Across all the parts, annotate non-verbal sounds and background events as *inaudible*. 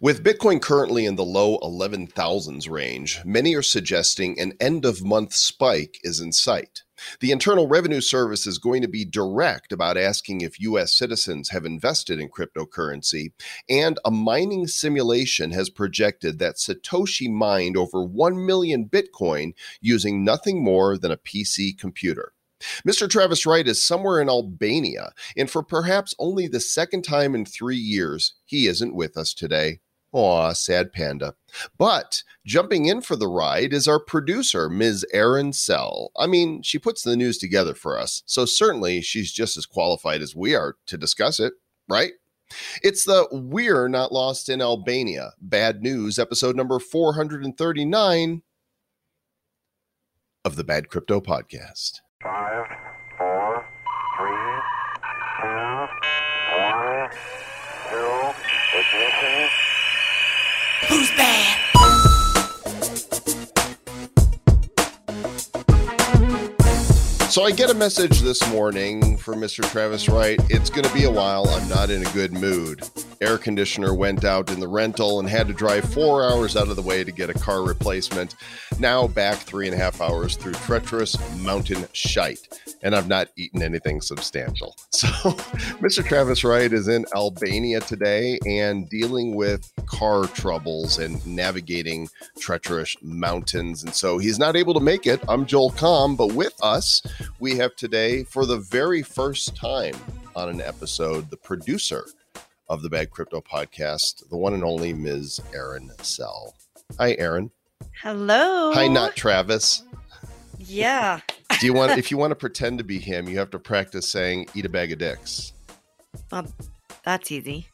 With Bitcoin currently in the low 11,000s range, many are suggesting an end of month spike is in sight. The Internal Revenue Service is going to be direct about asking if U.S. citizens have invested in cryptocurrency, and a mining simulation has projected that Satoshi mined over 1 million Bitcoin using nothing more than a PC computer. Mr. Travis Wright is somewhere in Albania, and for perhaps only the second time in three years, he isn't with us today. Aw, sad panda. But jumping in for the ride is our producer, Ms. Erin Cell. I mean, she puts the news together for us, so certainly she's just as qualified as we are to discuss it, right? It's the We're Not Lost in Albania Bad News, episode number 439 of the Bad Crypto Podcast. Five, four, three, two, one, zero, ignition. Who's bad? So I get a message this morning from Mr. Travis Wright. It's going to be a while. I'm not in a good mood. Air conditioner went out in the rental and had to drive four hours out of the way to get a car replacement. Now back three and a half hours through treacherous mountain shite. And I've not eaten anything substantial. *laughs* So Mr. Travis Wright is in Albania today and dealing with car troubles and navigating treacherous mountains. And so he's not able to make it. I'm Joel Comm, but with us, we have today, for the very first time on an episode, the producer of the Bad Crypto Podcast, the one and only Ms. Erin Cell. Hi, Erin. Hello. Hi, not Travis. Yeah. Do you want, *laughs* if you want to pretend to be him, you have to practice saying "eat a bag of dicks." Well, that's easy.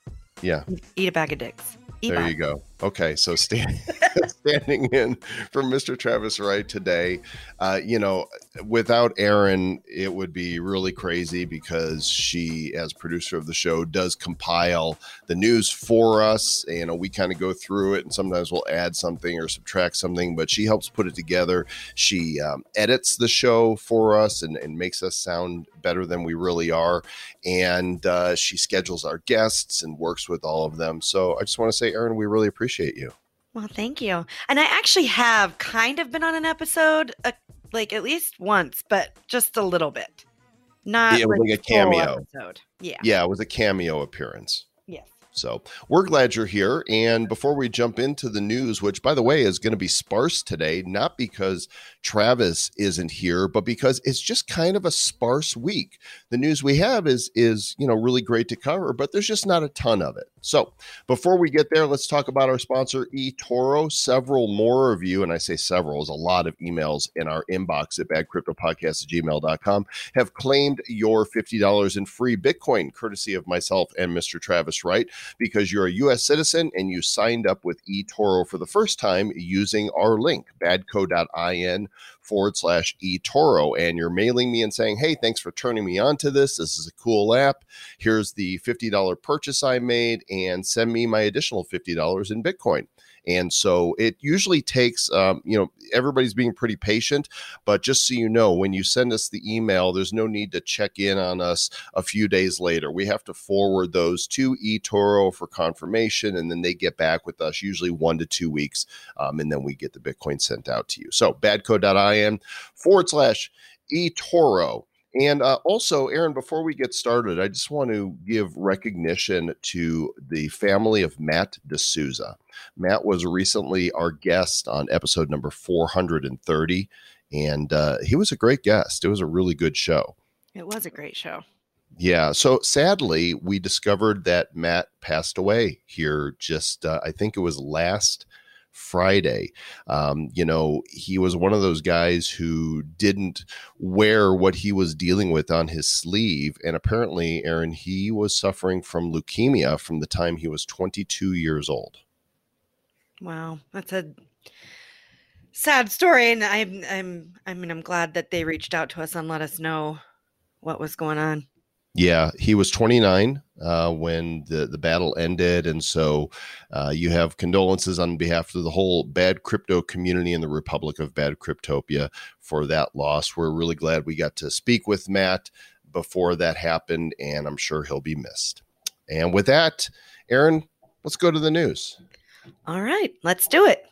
Yeah, Eat a bag of dicks. Eat there you go. Okay, so stand, *laughs* standing in for Mr. Travis Wright today. Uh, you know, without Erin, it would be really crazy because she, as producer of the show, does compile the news for us. You know, we kind of go through it, and sometimes we'll add something or subtract something, but she helps put it together. She um, edits the show for us and, and makes us sound better than we really are. And uh, she schedules our guests and works with all of them. So I just want to say, Erin, we really appreciate you. Well, thank you. And I actually have kind of been on an episode, uh, like at least once, but just a little bit. Not Yeah, it was like a cameo. episode. Yeah. Yeah, it was a cameo appearance. So we're glad you're here. And before we jump into the news, which by the way is going to be sparse today, not because Travis isn't here, but because it's just kind of a sparse week. The news we have is is you know really great to cover, but there's just not a ton of it. So before we get there, let's talk about our sponsor, eToro. Several more of you, and I say several, is a lot of emails in our inbox at badcryptopodcast at have claimed your $50 in free Bitcoin, courtesy of myself and Mr. Travis Wright because you're a U.S. citizen and you signed up with eToro for the first time using our link, badco.in forward slash eToro. And you're mailing me and saying, hey, thanks for turning me on to this. This is a cool app. Here's the $50 purchase I made, and send me my additional $50 in Bitcoin. And so it usually takes, um, you know, everybody's being pretty patient. But just so you know, when you send us the email, there's no need to check in on us a few days later. We have to forward those to eToro for confirmation, and then they get back with us usually one to two weeks, um, and then we get the Bitcoin sent out to you. So badco.in forward slash eToro. And uh, also, Erin, before we get started, I just want to give recognition to the family of Matt D'Souza. Matt was recently our guest on episode number 430, and uh, he was a great guest. It was a really good show. It was a great show. Yeah. So sadly, we discovered that Matt passed away here just, uh, I think it was last Friday. Um, you know, he was one of those guys who didn't wear what he was dealing with on his sleeve. And apparently, Erin, he was suffering from leukemia from the time he was 22 years old. Wow. That's a sad story. And I'm, I'm, I mean, I'm glad that they reached out to us and let us know what was going on. Yeah, he was 29 uh, when the, the battle ended. And so uh, you have condolences on behalf of the whole bad crypto community in the Republic of Bad Cryptopia for that loss. We're really glad we got to speak with Matt before that happened, and I'm sure he'll be missed. And with that, Erin, let's go to the news. All right, let's do it.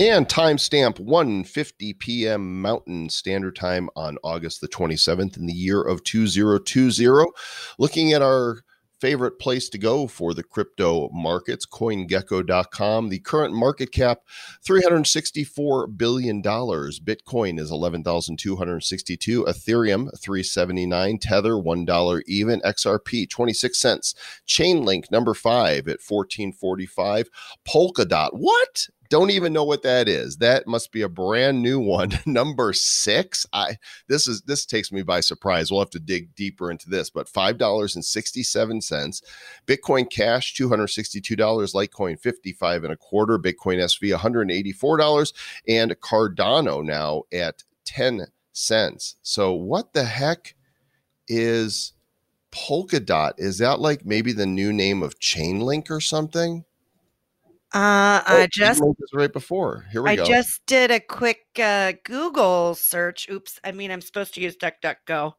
And timestamp 1:50 p.m. Mountain Standard Time on August the 27th in the year of 2020. Looking at our favorite place to go for the crypto markets, coingecko.com. The current market cap $364 billion. Bitcoin is 11,262, Ethereum 379, Tether $1 even, XRP 26 cents. Chainlink number 5 at 1445, Polkadot. What? Don't even know what that is. That must be a brand new one. *laughs* Number six. I this is this takes me by surprise. We'll have to dig deeper into this, but five dollars and sixty-seven cents. Bitcoin Cash, two hundred sixty-two dollars. Litecoin, fifty-five and a quarter. Bitcoin SV, one hundred eighty-four dollars, and Cardano now at ten cents. So what the heck is Polkadot? Is that like maybe the new name of Chainlink or something? Uh, Oh, I just right before. Here we I go. I just did a quick uh, Google search. Oops, I mean I'm supposed to use DuckDuckGo,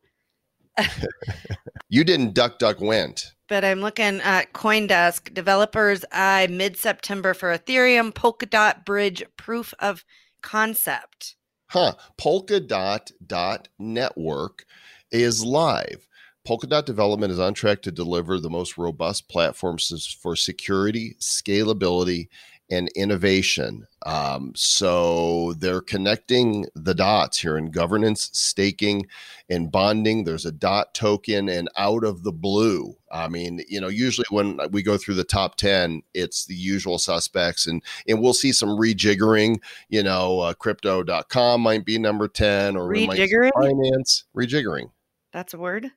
*laughs* you didn't duck duck went. but I'm looking at CoinDesk developers eye mid September for Ethereum Polkadot Bridge proof of concept. Huh. Polkadot dot network is live. Polkadot development is on track to deliver the most robust platforms for security, scalability, and innovation. Um, so they're connecting the dots here in governance, staking, and bonding. There's a dot token, and out of the blue, I mean, you know, usually when we go through the top 10, it's the usual suspects, and, and we'll see some rejiggering. You know, uh, crypto.com might be number 10, or Rejiggering? finance rejiggering. That's a word.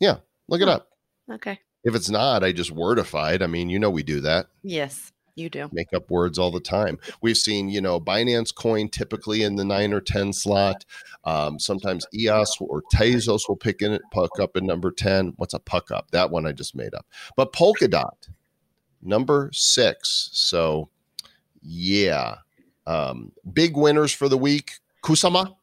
Yeah, look it Huh. up. Okay. If it's not, I just wordified. I mean, you know, we do that. Yes, you do. make up words all the time. We've seen, you know, Binance coin typically in the nine or 10 slot. Um, sometimes EOS or Tezos will pick in it, puck up in number 10. What's a puck up? That one I just made up. But Polkadot, number six. So, yeah. Um, big winners for the week Kusama.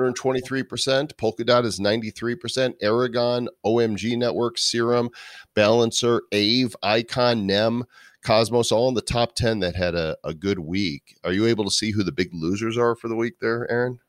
123%. Polkadot is 93%. Aragon, OMG Network, Serum, Balancer, Aave, Icon, Nem, Cosmos, all in the top 10 that had a, a good week. Are you able to see who the big losers are for the week there, Erin?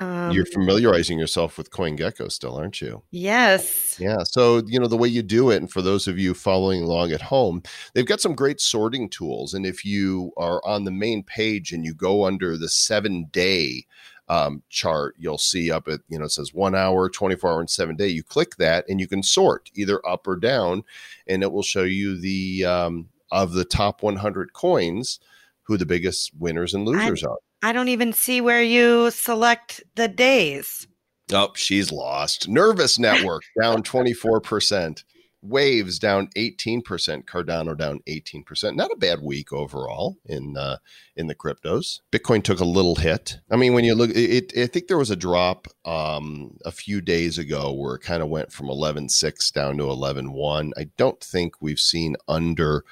Um, You're familiarizing yourself with CoinGecko still, aren't you? yes. Yeah. So, you know, the way you do it, and for those of you following along at home, they've got some great sorting tools. And if you are on the main page and you go under the seven day um, chart, you'll see up at, you know, it says one hour, 24 hour, and seven day. You click that and you can sort either up or down, and it will show you the, um, of the top 100 coins, who the biggest winners and losers are. I don't even see where you select the days. Oh, she's lost. Nervos Network *laughs* down 24%. Waves down 18%. Cardano down 18%. Not a bad week overall in uh, in the cryptos. Bitcoin took a little hit. I mean, when you look, it, it I think there was a drop um, a few days ago where it kind of went from 11.6 down to 11.1. I don't think we've seen under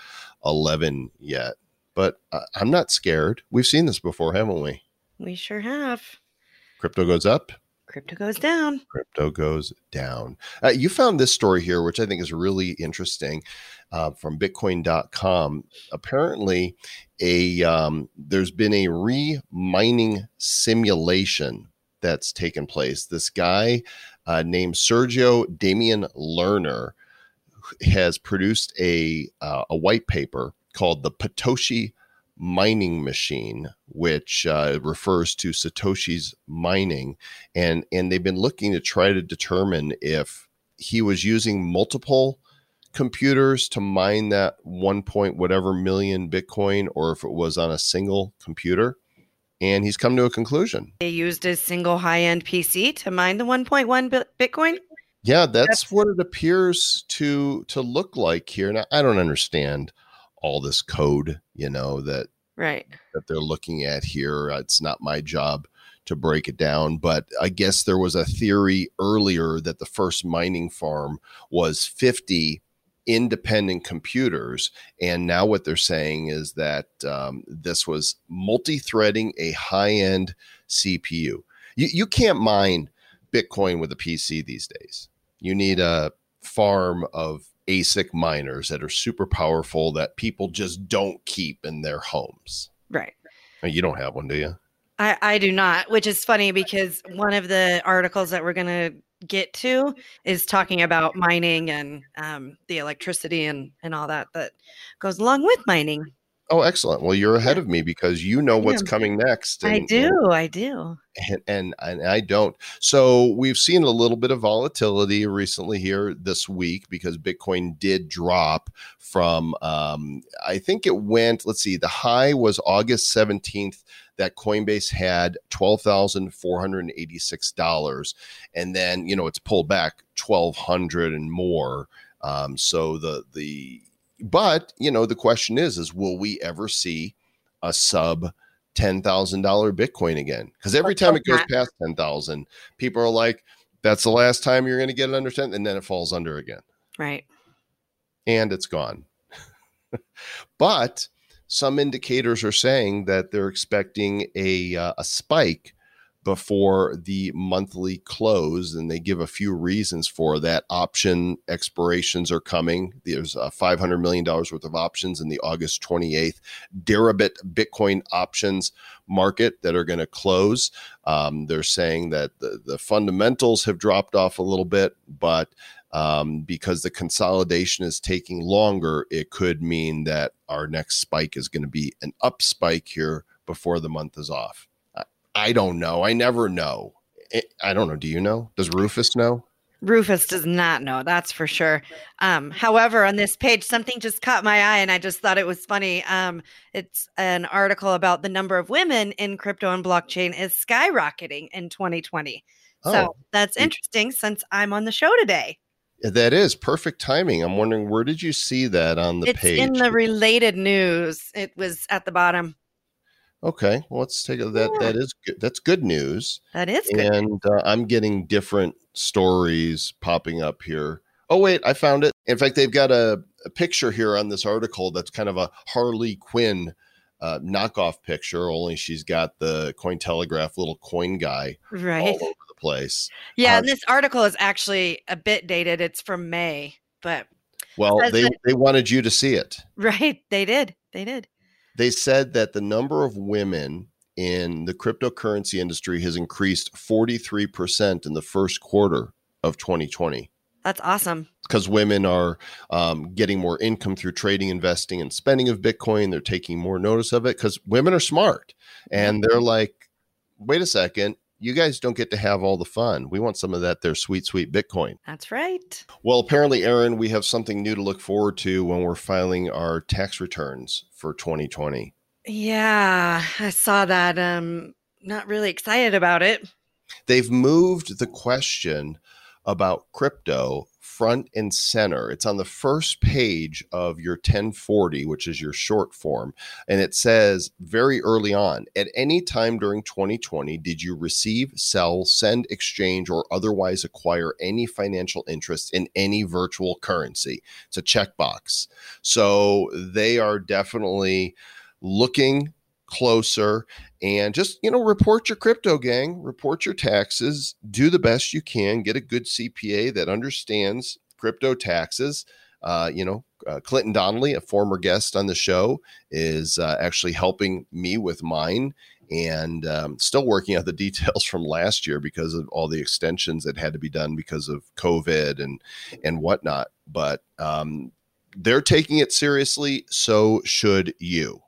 11 yet, but uh, I'm not scared. We've seen this before, haven't we? We sure have. Crypto goes up, Crypto goes down. crypto goes down. Uh, you found this story here, which I think is really interesting, uh, from Bitcoin.com. Apparently, a um, there's been a re-mining simulation that's taken place. This guy uh, named Sergio Damian Lerner has produced a uh, a white paper called the Patoshi mining machine, which uh, refers to Satoshi's mining, and and they've been looking to try to determine if he was using multiple computers to mine that one point whatever million Bitcoin, or if it was on a single computer. And he's come to a conclusion. They used a single high end PC to mine the 1.1 Bitcoin. Yeah, that's, That's- what it appears to to look like here. Now, I don't understand all this code, you know, that Right. that they're looking at here. Uh, It's not my job to break it down, but I guess there was a theory earlier that the first mining farm was 50 independent computers. And now what they're saying is that um, this was multi threading a high end CPU. You, you can't mine Bitcoin with a PC these days. You need a farm of ASIC miners that are super powerful that people just don't keep in their homes. Right. You don't have one, do you? I, I do not, which is funny because one of the articles that we're going to get to is talking about mining and um, the electricity and, and all that that goes along with mining. Oh, excellent. Well, you're ahead of me because you know what's coming next. I and- do. I do. and, and and I don't. So we've seen a little bit of volatility recently here this week because Bitcoin did drop from. Um, I think it went. Let's see. The high was August seventeenth. That Coinbase had twelve thousand four hundred eighty six dollars, and then you know it's pulled back twelve hundred and more. Um, so the the but you know the question is is will we ever see a sub ten thousand dollar Bitcoin again. Because every time it goes past ten thousand, people are like, "That's the last time you're going to get it under 10 and then it falls under again, Right. and it's gone. *laughs* but some indicators are saying that they're expecting a uh, a spike before the monthly close, and they give a few reasons for that. Option expirations are coming. There's uh, 500 million dollars worth of options in the August 28th Deribit Bitcoin options market that are going to close. Um, they're saying that the, the fundamentals have dropped off a little bit, but um, because the consolidation is taking longer, it could mean that our next spike is going to be an up spike here before the month is off. I, don't know. I never know. I- don't know. Do you know? Does Rufus know? Rufus does not know, that's for sure. Um, however, on this page, something just caught my eye and I just thought it was funny. Um, it's an article about the number of women in crypto and blockchain is skyrocketing in 2020. Oh. So that's interesting since I'm on the show today. That is perfect timing. I'm wondering where did you see that on the it's page? in the related news. It was at the bottom. Okay, well, let's take a that. Yeah. That is good. That's good news. That is good. and uh, I'm getting different stories popping up here. Oh wait, I found it. In fact, they've got a, a picture here on this article that's kind of a Harley Quinn uh, knockoff picture. Only she's got the Cointelegraph little coin guy all right. over the place. Yeah, uh, and this article is actually a bit dated. It's from May, but Well, they that- they wanted you to see it. right, they did. They did. They said that the number of women in the cryptocurrency industry has increased 43% in the first quarter of 2020. That's awesome. because women are um, getting more income through trading, investing, and spending of Bitcoin. They're taking more notice of it because women are smart and they're like, wait a second, you guys don't get to have all the fun. We want some of that, there sweet, sweet Bitcoin. That's right. Well, apparently, Erin, we have something new to look forward to when we're filing our tax returns for 2020. Yeah, I saw that. Um, not really excited about it. they've moved the question about crypto front and center. It's on the first page of your 1040, which is your short form. And it says very early on at any time during 2020, did you receive, sell, send, exchange, or otherwise acquire any financial interest in any virtual currency? It's a checkbox. So they are definitely looking closer and just you know report your crypto gang report your taxes do the best you can get a good cpa that understands crypto taxes. Uh, you know uh, clinton donnelly a former guest on the show is uh, actually helping me with mine and um, still working out the *laughs* details from last year because of all the extensions that had to be done because of covid and and whatnot. But um, they're taking it seriously so should you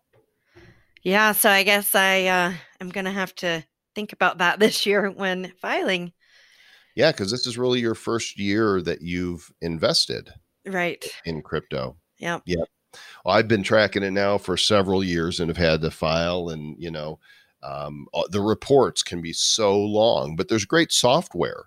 Yeah, so I guess I uh, I'm gonna have to think about that *laughs* this year when filing. Yeah, because this is really your first year that you've invested Right. in crypto. Yep. Well, I've been tracking it now for several years and have had to file, and you know, um, uh, the reports can be so long, but there's great software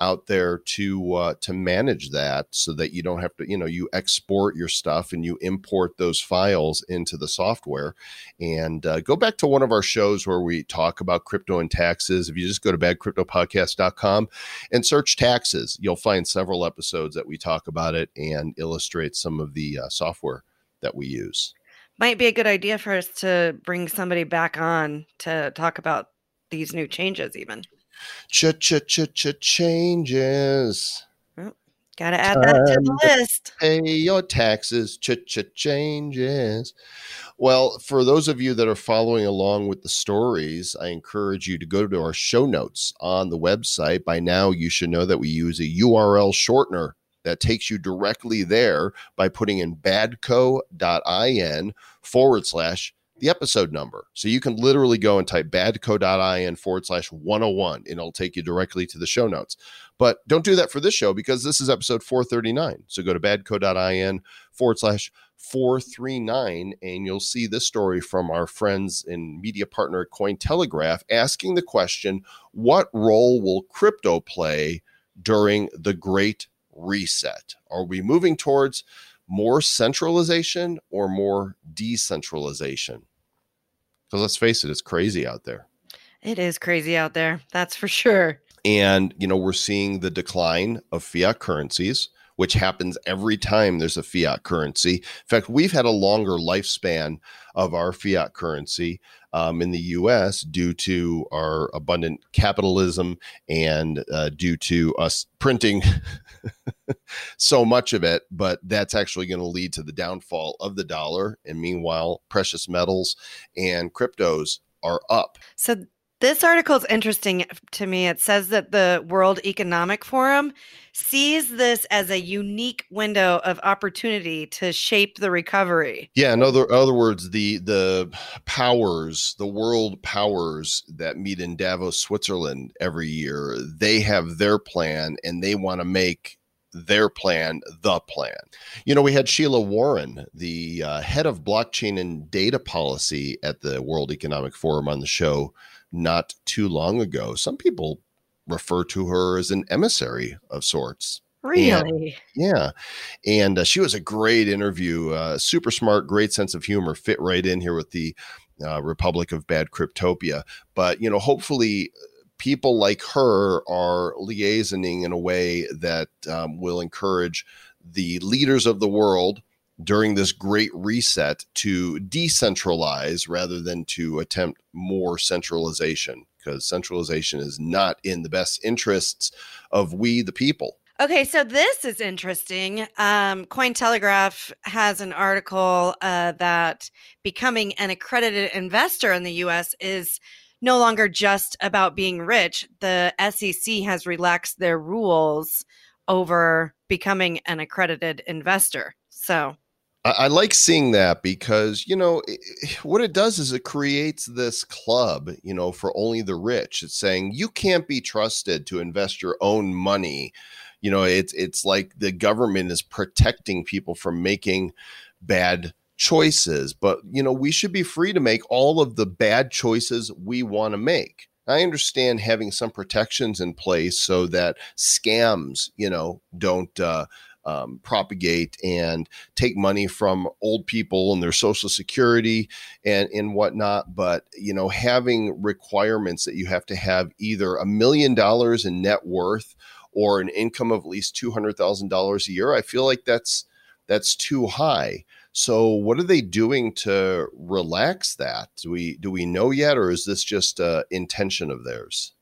out there to uh, to manage that so that you don't have to you know you export your stuff and you import those files into the software. And uh, go back to one of our shows where we talk about crypto and taxes. If you just go to badcryptopodcast.com and search taxes you'll find several episodes that we talk about it and illustrate some of the uh, software that we use. Might be a good idea for us to bring somebody back on to talk about these new changes, even. Ch ch ch ch changes. Oh, gotta add that to the Time list. pay your taxes, ch ch changes. Well, for those of you that are following along with the stories, I encourage you to go to our show notes on the website. By now, you should know that we use a URL shortener that takes you directly there by putting in badco.in forward slash the episode number. So you can literally go and type badco.in forward slash 101 and it'll take you directly to the show notes. But don't do that for this show because this is episode 439. So go to badco.in forward slash 439 and you'll see this story from our friends and media partner Cointelegraph asking the question what role will crypto play during the Great Reset? Are we moving towards more centralization or more decentralization? Because let's face it, it's crazy out there. It is crazy out there. That's for sure. And, you know, we're seeing the decline of fiat currencies, which happens every time there's a fiat currency. In fact, we've had a longer lifespan of our fiat currency um, in the US due to our abundant capitalism and uh, due to us printing *laughs* so much of it. But that's actually going to lead to the downfall of the dollar. And meanwhile, precious metals and cryptos are up. So this article is interesting to me. It says that the World Economic Forum sees this as a unique window of opportunity to shape the recovery. Yeah, in other other words, the the powers, the world powers that meet in Davos, Switzerland every year, they have their plan and they want to make their plan the plan. You know, we had Sheila Warren, the uh, head of blockchain and data policy at the World Economic Forum on the show not too long ago. Some people refer to her as an emissary of sorts. Really? Yeah. And uh, she was a great interview, uh, super smart, great sense of humor, fit right in here with the uh, Republic of Bad Cryptopia. But, you know, hopefully people like her are liaisoning in a way that um, will encourage the leaders of the world during this great reset to decentralize rather than to attempt more centralization because centralization is not in the best interests of we the people. Okay, so this is interesting. Um, Cointelegraph has an article uh, that becoming an accredited investor in the U.S. is no longer just about being rich. The SEC has relaxed their rules over becoming an accredited investor. So I, I like seeing that because you know i- i- what it does is it creates this club, you know, for only the rich. It's saying you can't be trusted to invest your own money. You know, it's it's like the government is protecting people from making bad choices, but you know, we should be free to make all of the bad choices we want to make. I understand having some protections in place so that scams, you know, don't uh, um, propagate and take money from old people and their social security and and whatnot. But you know, having requirements that you have to have either a million dollars in net worth or an income of at least two hundred thousand dollars a year, I feel like that's that's too high. So, what are they doing to relax that? Do we do we know yet, or is this just a intention of theirs?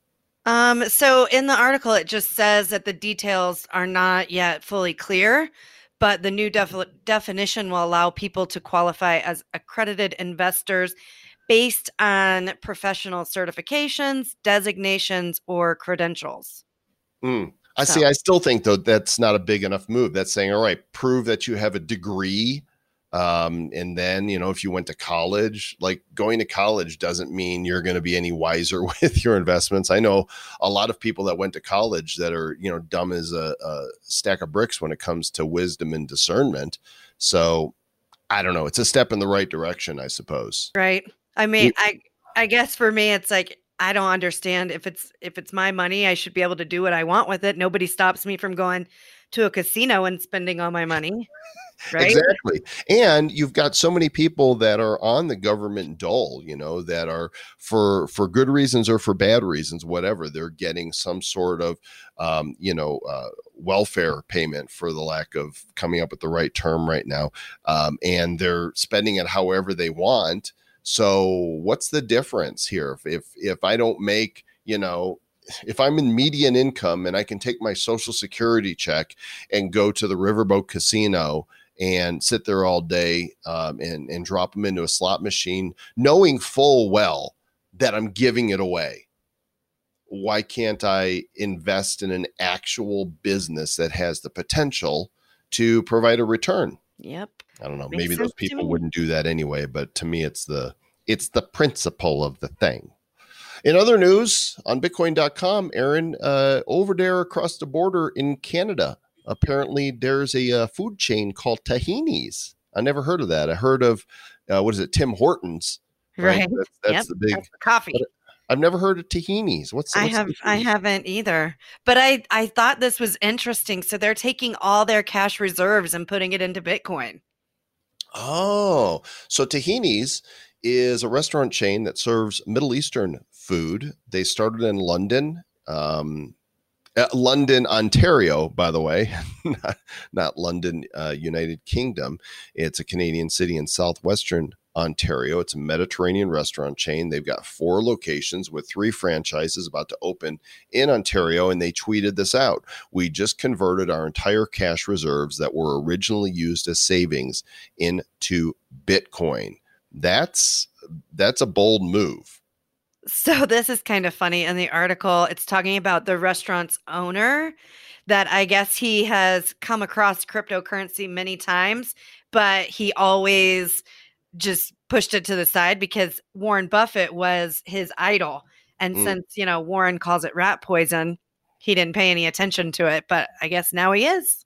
Um, so in the article, it just says that the details are not yet fully clear, but the new defi- definition will allow people to qualify as accredited investors based on professional certifications, designations, or credentials. Mm. I So- see. I still think though that's not a big enough move. That's saying, all right, prove that you have a degree, um, and then you know if you went to college, like going to college doesn't mean you're going to be any wiser *laughs* with your investments. I know a lot of people that went to college that are you know dumb as a, a stack of bricks when it comes to wisdom and discernment. So I don't know. It's a step in the right direction, I suppose. Right. I mean, I I guess for me it's like I don't understand if it's if it's my money, I should be able to do what I want with it. Nobody stops me from going to a casino and spending all my money. *laughs* Right? Exactly. And you've got so many people that are on the government dole, you know, that are for for good reasons or for bad reasons, whatever, they're getting some sort of um, you know, uh, welfare payment for the lack of coming up with the right term right now. Um, and they're spending it however they want. So what's the difference here? If if if I don't make, you know, if I'm in median income and I can take my social security check and go to the Riverboat Casino and sit there all day um, and and drop them into a slot machine, knowing full well that I'm giving it away. Why can't I invest in an actual business that has the potential to provide a return? Yep. I don't know. Makes maybe those people wouldn't do that anyway, but to me, it's the it's the principle of the thing. In other news on Bitcoin.com, Erin, uh, over there across the border in Canada, apparently there's a uh, food chain called Tahini's. I never heard of that. I heard of uh, what is it, Tim Hortons? Right. That's, that's Yep, the big. That's the coffee. But I've never heard of Tahini's. What's I what's have I haven't either. But I I thought this was interesting. So they're taking all their cash reserves and putting it into Bitcoin. Oh, so Tahini's is a restaurant chain that serves Middle Eastern food. They started in London, um, uh, London, Ontario, by the way, *laughs* not, not London, uh, United Kingdom. It's a Canadian city in southwestern Ontario. It's a Mediterranean restaurant chain. They've got four locations with three franchises about to open in Ontario, and they tweeted this out. We just converted our entire cash reserves that were originally used as savings into Bitcoin. That's that's a bold move. So this is kind of funny in the article. It's talking about the restaurant's owner that I guess he has come across cryptocurrency many times, but he always just pushed it to the side because Warren Buffett was his idol. And Mm. since, you know, Warren calls it rat poison, he didn't pay any attention to it, but I guess now he is.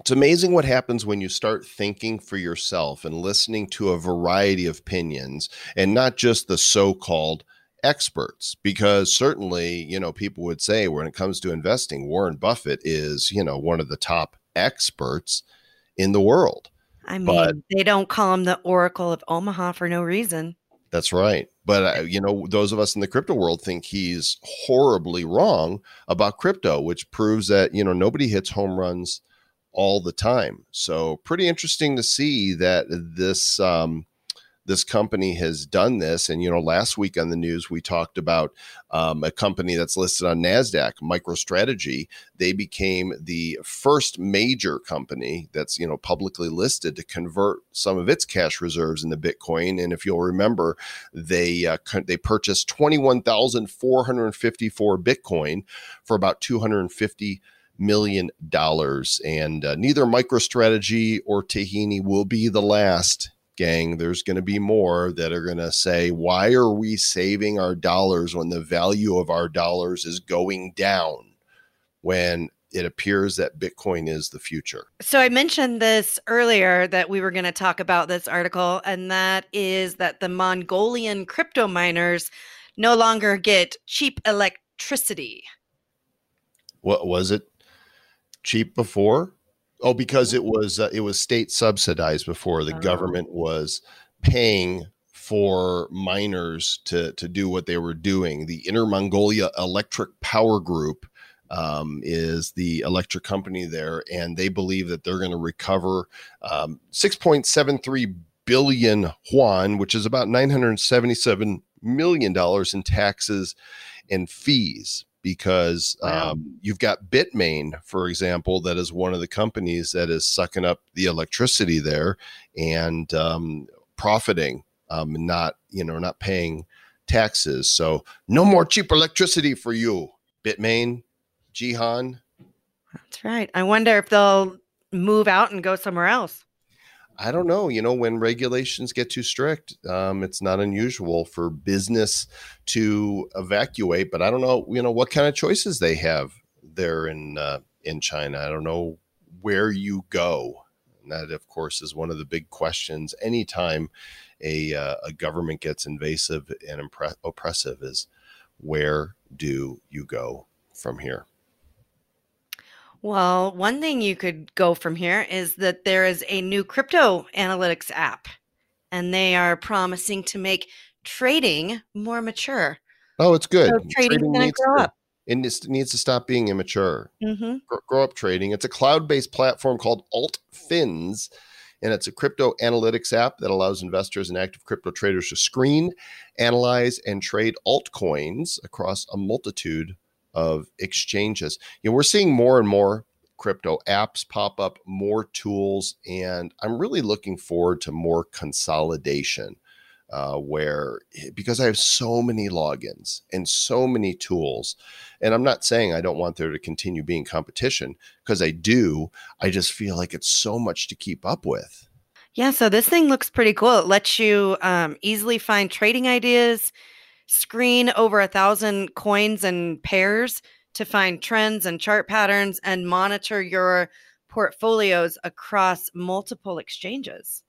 It's amazing what happens when you start thinking for yourself and listening to a variety of opinions and not just the so-called experts because certainly, you know, people would say when it comes to investing, Warren Buffett is, you know, one of the top experts in the world. I mean, But- they don't call him the Oracle of Omaha for no reason. That's right. But uh, you know, those of us in the crypto world think he's horribly wrong about crypto, which proves that you know nobody hits home runs all the time. So pretty interesting to see that this um, this company has done this. And you know, last week on the news we talked about um, a company that's listed on Nasdaq, MicroStrategy. They became the first major company that's you know publicly listed to convert some of its cash reserves into Bitcoin. And if you'll remember, they uh, they purchased twenty one thousand four hundred fifty four Bitcoin for about two hundred fifty million dollars. And uh, neither MicroStrategy or Tahini will be the last. Gang, there's going to be more that are going to say, why are we saving our dollars when the value of our dollars is going down? When it appears that Bitcoin is the future. So I mentioned this earlier that we were going to talk about this article, and that is that the Mongolian crypto miners no longer get cheap electricity. What was it? Cheap before? Oh, because it was uh, it was state subsidized before. The Oh. government was paying for miners to to do what they were doing. The Inner Mongolia Electric Power Group um, is the electric company there, and they believe that they're going to recover um, 6.73 billion yuan, which is about 977 million dollars in taxes and fees. Because Wow. um, you've got Bitmain, for example, that is one of the companies that is sucking up the electricity there and um, profiting, um, not you know not paying taxes. So no more cheap electricity for you, Bitmain, Jihan. That's right. I wonder if they'll move out and go somewhere else. I don't know. You know, when regulations get too strict, um, it's not unusual for business to evacuate. But I don't know. You know what kind of choices they have there in uh, in China. I don't know where you go. And that, of course, is one of the big questions. Anytime a uh, a government gets invasive and impre- oppressive, is where do you go from here? Well, one thing you could go from here is that there is a new crypto analytics app, and they are promising to make trading more mature. Oh, it's good. So trading's going to needs grow to- up. It needs, needs to stop being immature. hmm grow up trading. It's a cloud-based platform called AltFins, and it's a crypto analytics app that allows investors and active crypto traders to screen, analyze, and trade altcoins across a multitude of exchanges. You know, we're seeing more and more crypto apps pop up, more tools, and I'm really looking forward to more consolidation. Uh, where because I have so many logins and so many tools, and I'm not saying I don't want there to continue being competition because I do. I just feel like it's so much to keep up with. Yeah, so this thing looks pretty cool. It lets you um, easily find trading ideas, screen over a thousand coins and pairs to find trends and chart patterns, and monitor your portfolios across multiple exchanges.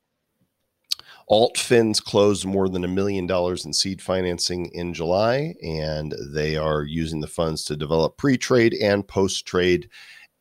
AltFins closed more than a million dollars in seed financing in July, and they are using the funds to develop pre trade and post trade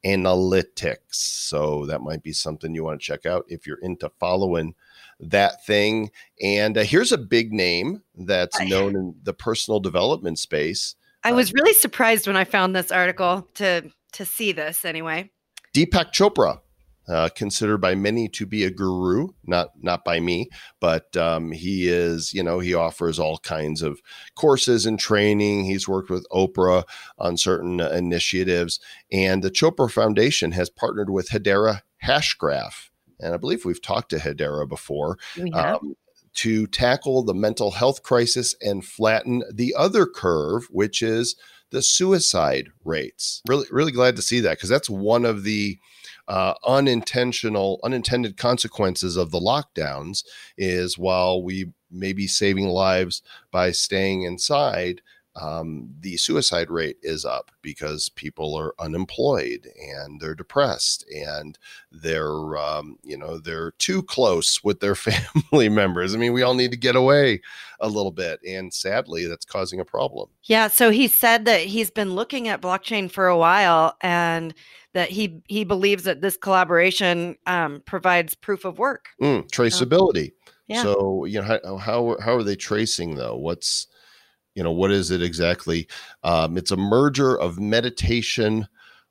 analytics. So that might be something you want to check out if you're into following that thing. And uh, here's a big name that's known in the personal development space. I was really surprised when I found this article to to see this anyway. Deepak Chopra uh, considered by many to be a guru, not not by me, but um, he is. You know, he offers all kinds of courses and training. He's worked with Oprah on certain uh, initiatives, and the Chopra Foundation has partnered with Hedera Hashgraph, and I believe we've talked to Hedera before. Um, to tackle the mental health crisis and flatten the other curve, which is the suicide rates. Really, really glad to see that because that's one of the uh, unintentional, unintended consequences of the lockdowns is while we may be saving lives by staying inside, um, the suicide rate is up because people are unemployed and they're depressed and they're um, you know they're too close with their *laughs* family members. I mean, we all need to get away a little bit, and sadly, that's causing a problem. Yeah. So he said that he's been looking at blockchain for a while and that he he believes that this collaboration um, provides proof of work, mm, traceability. Yeah. So you know how, how how are they tracing though? What's you know what is it exactly? Um, it's a merger of meditation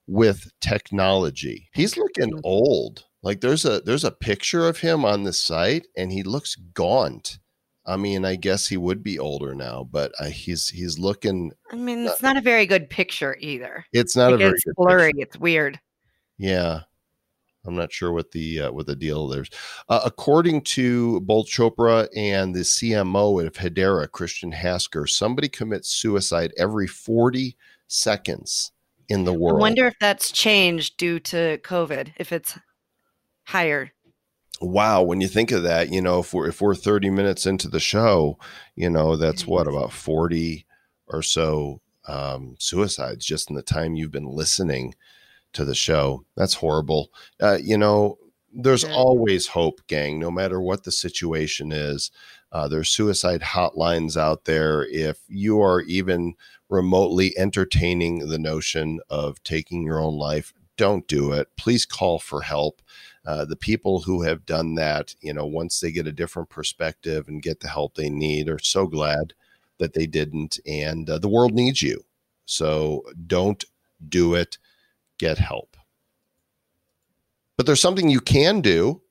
with technology. He's looking old. Like there's a there's a picture of him on the site, and he looks gaunt. I mean, I guess he would be older now, but uh, he's he's looking. I mean, it's not a very good picture either. It's not Like, a very good blurry. picture. It's weird. Yeah, I'm not sure what the uh, what the deal there's. Uh, according to both Chopra and the CMO of Hedera, Christian Hasker, somebody commits suicide every 40 seconds in the world. I wonder if that's changed due to COVID. If it's higher. wow, when you think of that, you know, if we're if we're 30 minutes into the show, you know, that's what about 40 or so um, suicides just in the time you've been listening to the show. That's horrible. Uh, you know, there's Yeah. always hope, gang. No matter what the situation is, uh, there's suicide hotlines out there. If you are even remotely entertaining the notion of taking your own life, don't do it. Please call for help. Uh, the people who have done that, you know, once they get a different perspective and get the help they need, are so glad that they didn't. And uh, the world needs you. So don't do it. Get help. But there's something you can do,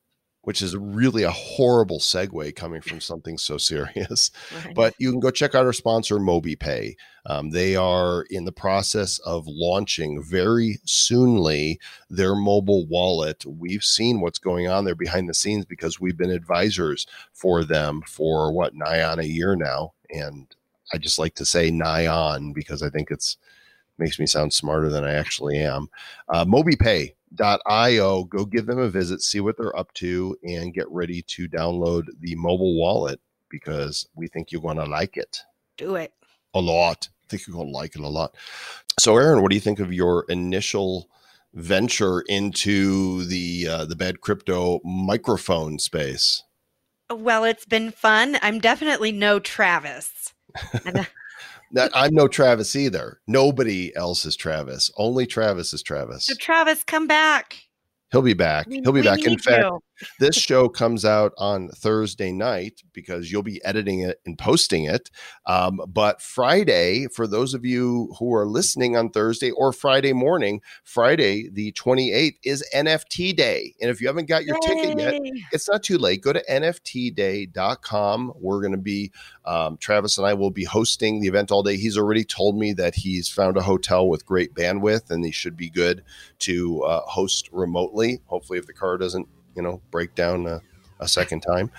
which is really a horrible segue coming from something so serious. *laughs* But you can go check out our sponsor, MobiPay. Um, they are in the process of launching very soonly their mobile wallet. We've seen what's going on there behind the scenes because we've been advisors for them for what nigh on a year now, and I just like to say nigh on because I think it's makes me sound smarter than I actually am. Uh, MobiPay.io. Go give them a visit, see what they're up to, and get ready to download the mobile wallet because we think you're going to like it Do it. a lot. I think you're going to like it a lot. So, Erin, what do you think of your initial venture into the uh, the bad crypto microphone space? Well, it's been fun. I'm definitely no Travis. *laughs* I'm no Travis either. Nobody else is Travis. Only Travis is Travis. so Travis, come back. He'll be back. We- He'll be back. In fact, you. This show comes out on Thursday night because you'll be editing it and posting it. Um, but Friday, for those of you who are listening on Thursday or Friday morning, Friday the 28th is NFT day. And if you haven't got your ticket yet, it's not too late. Go to nftday.com. We're going to be, um, Travis and I will be hosting the event all day. He's already told me that he's found a hotel with great bandwidth and he should be good to uh, host remotely. Hopefully, if the car doesn't, you know, break down a, a second time.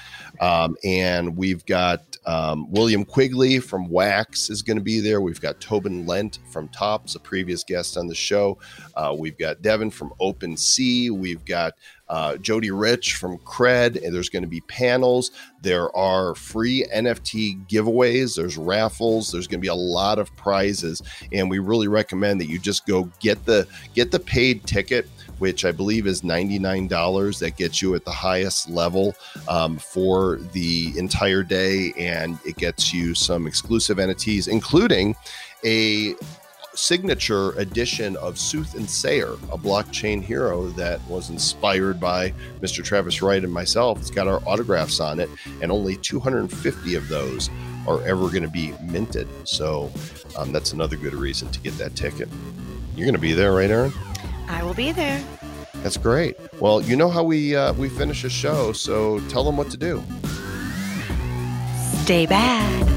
Um, and we've got um, William Quigley from Wax is going to be there. We've got Tobin Lent from Tops, a previous guest on the show. Uh, we've got Devin from Open Sea. We've got uh, Jody Rich from Cred, and there's going to be panels. There are free NFT giveaways. There's raffles. There's going to be a lot of prizes, and we really recommend that you just go get the get the paid ticket, which I believe is ninety nine dollars. That gets you at the highest level um, for the entire day, and it gets you some exclusive entities, including a signature edition of Sooth and Sayer, a blockchain hero that was inspired by Mr. Travis Wright and myself. It's got our autographs on it, and only 250 of those are ever going to be minted. So um, that's another good reason to get that ticket. You're going to be there, right, Erin? I will be there. That's great. Well, you know how we uh, we finish a show, so tell them what to do. Stay bad.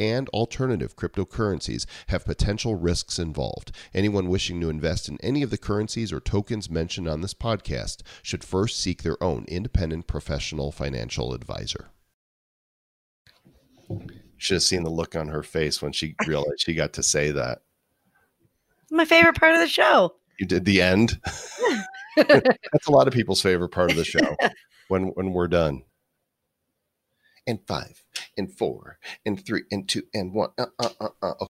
and alternative cryptocurrencies have potential risks involved. Anyone wishing to invest in any of the currencies or tokens mentioned on this podcast should first seek their own independent professional financial advisor. Should have seen the look on her face when she *laughs* realized she got to say that. My favorite part of the show. You did the end. *laughs* *laughs* That's a lot of people's favorite part of the show when when we're done. And five, and four, and three, and two, and one. Uh, uh, uh, uh.